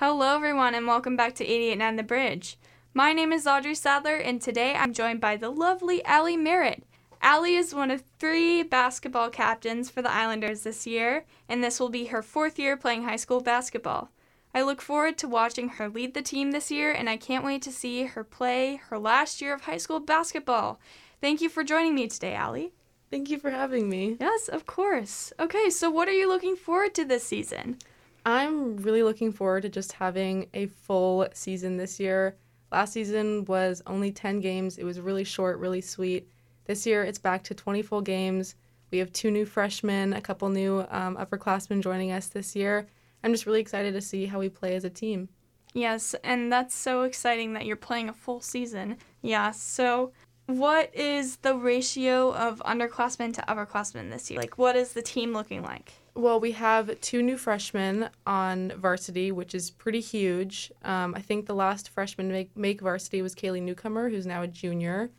Hello, everyone, and welcome back to 889 The Bridge. My name is Audrey Sadlier, and today I'm joined by the lovely Ally Merritt. Ally is one of three basketball captains for the Islanders this year, and this will be her fourth year playing high school basketball. I look forward to watching her lead the team this year, and I can't wait to see her play her last year of high school basketball. Thank you for joining me today, Ally. Thank you for having me. Yes, of course. Okay, so what are you looking forward to this season? I'm really looking forward to just having a full season this year. Last season was only 10 games. It was really short, really sweet. This year it's back to 20 full games. We have two new freshmen, a couple new um, upperclassmen joining us this year. I'm just really excited to see how we play as a team. Yes, and that's so exciting that you're playing a full season. Yeah, so what is the ratio of underclassmen to upperclassmen this year? Like, what is the team looking like? Well, we have two new freshmen on varsity, which is pretty huge. Um, I think the last freshman to make, make varsity was Kaylee Newcomer, who's now a junior.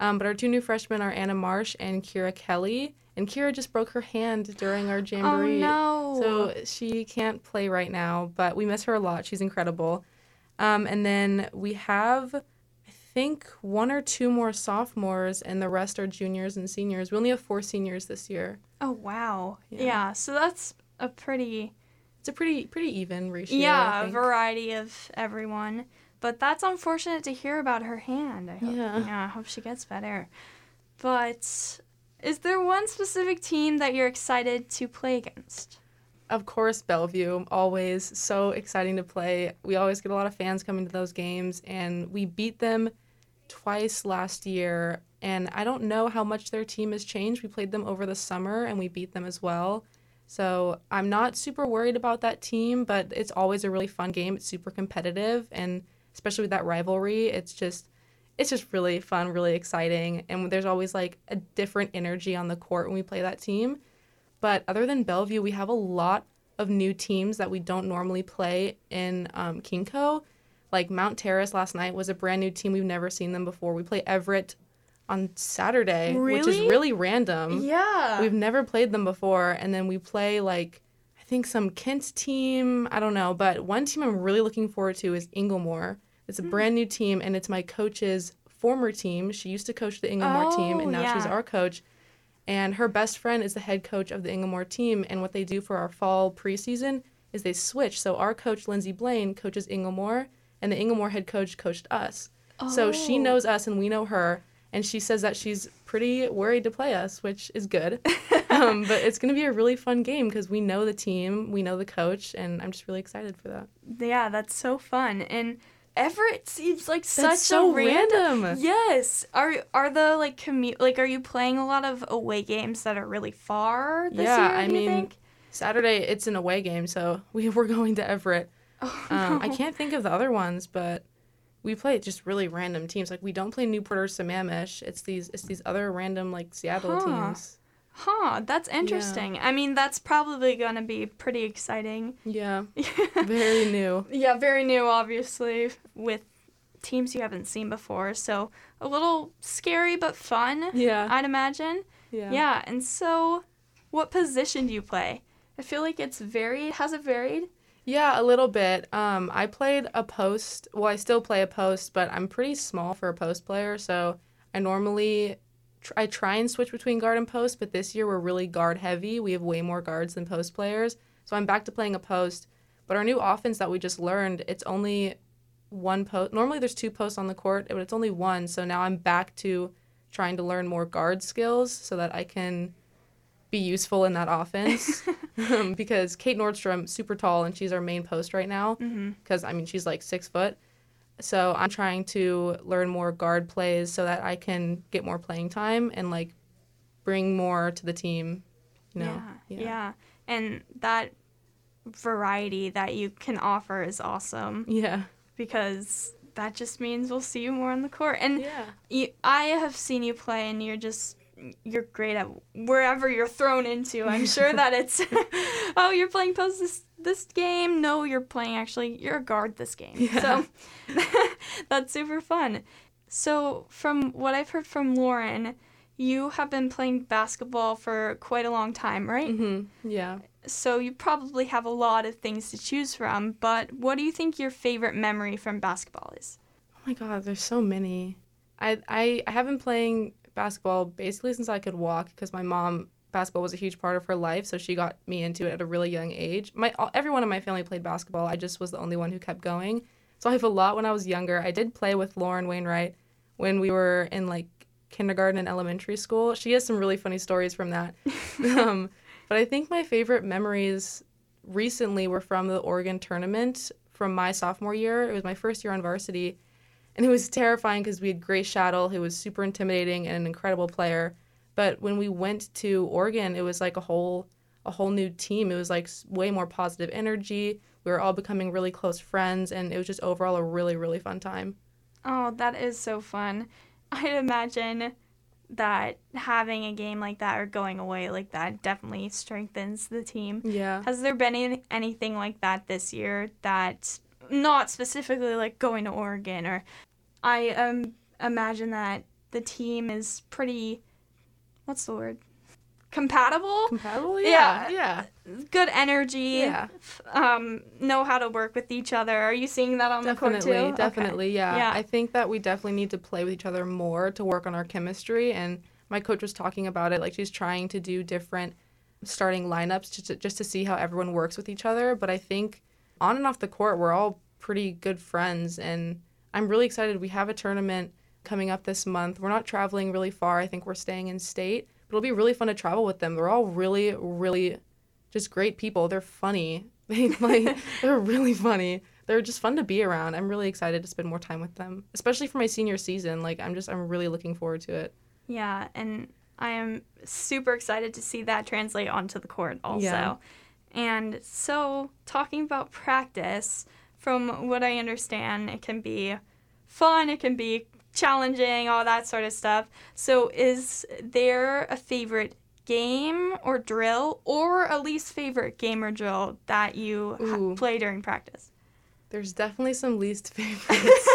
Um, but our two new freshmen are Anna Marsh and Kira Kelly. And Kira just broke her hand during our jamboree. Oh, no. So she can't play right now, but we miss her a lot. She's incredible. Um, and then we have think one or two more sophomores, and the rest are juniors and seniors. We only have four seniors this year. Oh wow! Yeah, yeah so that's a pretty. It's a pretty pretty even ratio. Yeah, a variety of everyone. But that's unfortunate to hear about her hand. I hope, yeah. Yeah, I hope she gets better. But is there one specific team that you're excited to play against? Of course, Bellevue, always so exciting to play. We always get a lot of fans coming to those games, and we beat them twice last year, and I don't know how much their team has changed. We played them over the summer and we beat them as well. So I'm not super worried about that team, but it's always a really fun game. It's super competitive, and especially with that rivalry, it's just it's just really fun, really exciting, and there's always like a different energy on the court when we play that team. But other than Bellevue, we have a lot of new teams that we don't normally play in um, KingCo. Like Mount Terrace last night was a brand new team. We've never seen them before. We play Everett on Saturday, really? which is really random. Yeah. We've never played them before. And then we play like I think some Kent team. I don't know, but one team I'm really looking forward to is Inglemoor. It's a mm. brand new team and it's my coach's former team. She used to coach the Inglemoor oh, team and now yeah. she's our coach. And her best friend is the head coach of the Inglemoor team. And what they do for our fall preseason is they switch. So our coach Lindsay Blaine coaches Inglemoor and the Inglemoor head coach coached us. Oh. So she oh. knows us and we know her. And she says that she's pretty worried to play us, which is good. um, but it's going to be a really fun game because we know the team, we know the coach, and I'm just really excited for that. Yeah, that's so fun. And Everett seems like that's such so a random. random. Yes. Are are the like commute like are you playing a lot of away games that are really far this yeah, year? I mean, think? Saturday it's an away game, so we we're going to Everett. Oh, um, no. I can't think of the other ones, but we play just really random teams. Like we don't play Newport or Sammamish. It's these it's these other random like Seattle huh. teams. Huh, that's interesting. Yeah. I mean, that's probably going to be pretty exciting. Yeah. very new. Yeah, very new obviously with teams you haven't seen before. So, a little scary but fun. Yeah. I'd imagine. Yeah. Yeah, and so what position do you play? I feel like it's varied. Has it varied? Yeah, a little bit. Um, I played a post. Well, I still play a post, but I'm pretty small for a post player. So I normally tr- I try and switch between guard and post. But this year we're really guard heavy. We have way more guards than post players. So I'm back to playing a post. But our new offense that we just learned, it's only one post. Normally there's two posts on the court, but it's only one. So now I'm back to trying to learn more guard skills so that I can be useful in that offense um, because Kate Nordstrom super tall and she's our main post right now because mm-hmm. I mean she's like six foot. So I'm trying to learn more guard plays so that I can get more playing time and like bring more to the team. You know? yeah, yeah, yeah, and that variety that you can offer is awesome. Yeah, because that just means we'll see you more on the court. And yeah. you, I have seen you play, and you're just you're great at wherever you're thrown into. I'm sure that it's oh you're playing post this this game. No, you're playing actually you're a guard this game. Yeah. So that's super fun. So from what I've heard from Lauren, you have been playing basketball for quite a long time, right? Mm-hmm. Yeah. so you probably have a lot of things to choose from, but what do you think your favorite memory from basketball is? Oh my god, there's so many. I I, I have been playing basketball basically since I could walk because my mom basketball was a huge part of her life, so she got me into it at a really young age. My everyone in my family played basketball. I just was the only one who kept going. So I have a lot when I was younger. I did play with Lauren Wainwright when we were in like kindergarten and elementary school. She has some really funny stories from that. um, but I think my favorite memories recently were from the Oregon tournament from my sophomore year. It was my first year on varsity. And it was terrifying because we had Grace Shattle, who was super intimidating and an incredible player. But when we went to Oregon, it was like a whole a whole new team. It was like way more positive energy. We were all becoming really close friends, and it was just overall a really really fun time. Oh, that is so fun. I'd imagine that having a game like that or going away like that definitely strengthens the team. Yeah. Has there been any, anything like that this year that not specifically like going to Oregon or I um imagine that the team is pretty what's the word? Compatible? Compatible? Yeah. Yeah. Good energy. Yeah. Um, know how to work with each other. Are you seeing that on definitely, the court too? Definitely, okay. yeah. yeah. I think that we definitely need to play with each other more to work on our chemistry. And my coach was talking about it. Like she's trying to do different starting lineups just to, just to see how everyone works with each other. But I think on and off the court, we're all pretty good friends. And I'm really excited. We have a tournament coming up this month. We're not traveling really far. I think we're staying in state but it'll be really fun to travel with them. They're all really, really just great people. They're funny. They like they're really funny. They're just fun to be around. I'm really excited to spend more time with them, especially for my senior season. Like I'm just I'm really looking forward to it. Yeah, and I am super excited to see that translate onto the court also. Yeah. And so, talking about practice, from what I understand, it can be fun, it can be challenging, all that sort of stuff. So, is there a favorite game or drill, or a least favorite game or drill that you ha- play during practice? There's definitely some least favorites.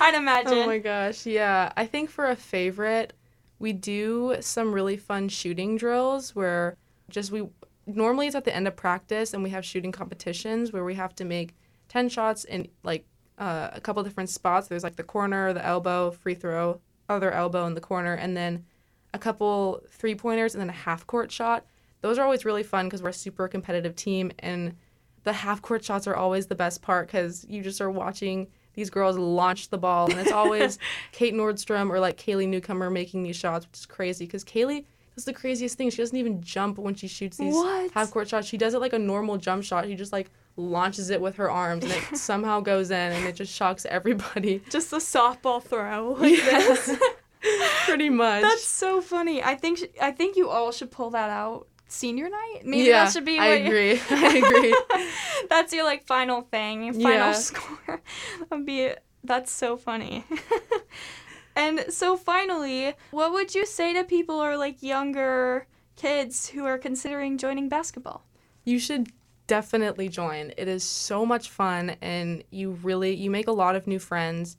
I'd imagine. Oh my gosh, yeah. I think for a favorite, we do some really fun shooting drills where just we normally it's at the end of practice and we have shooting competitions where we have to make 10 shots in like uh, a couple different spots. There's like the corner, the elbow, free throw, other elbow in the corner, and then a couple three pointers and then a half court shot. Those are always really fun because we're a super competitive team, and the half court shots are always the best part because you just are watching these girls launch the ball, and it's always Kate Nordstrom or like Kaylee Newcomer making these shots, which is crazy because Kaylee does the craziest thing. She doesn't even jump when she shoots these half court shots. She does it like a normal jump shot. She just like launches it with her arms and it somehow goes in and it just shocks everybody. Just a softball throw like this. Pretty much. That's so funny. I think I think you all should pull that out senior night. Maybe yeah, that should be. I agree. I agree. that's your like final thing, final Yeah. score. That'd be. That's so funny. And so finally, what would you say to people or like younger kids who are considering joining basketball? You should definitely join. It is so much fun and you really you make a lot of new friends.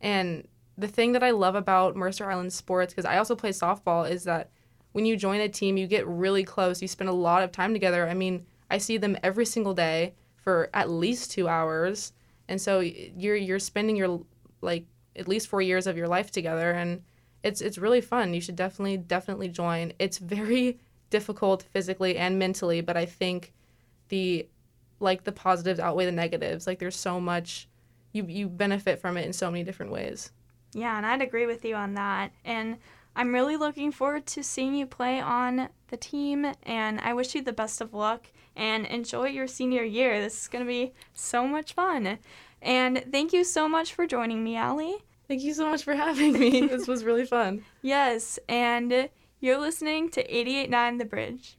And the thing that I love about Mercer Island sports because I also play softball is that when you join a team, you get really close. You spend a lot of time together. I mean, I see them every single day for at least 2 hours. And so you're you're spending your like at least 4 years of your life together and it's it's really fun. You should definitely definitely join. It's very difficult physically and mentally, but I think the like the positives outweigh the negatives. Like there's so much you you benefit from it in so many different ways. Yeah, and I'd agree with you on that. And I'm really looking forward to seeing you play on the team, and I wish you the best of luck and enjoy your senior year. This is going to be so much fun. And thank you so much for joining me, Ally. Thank you so much for having me. this was really fun. Yes, and you're listening to 889 The Bridge.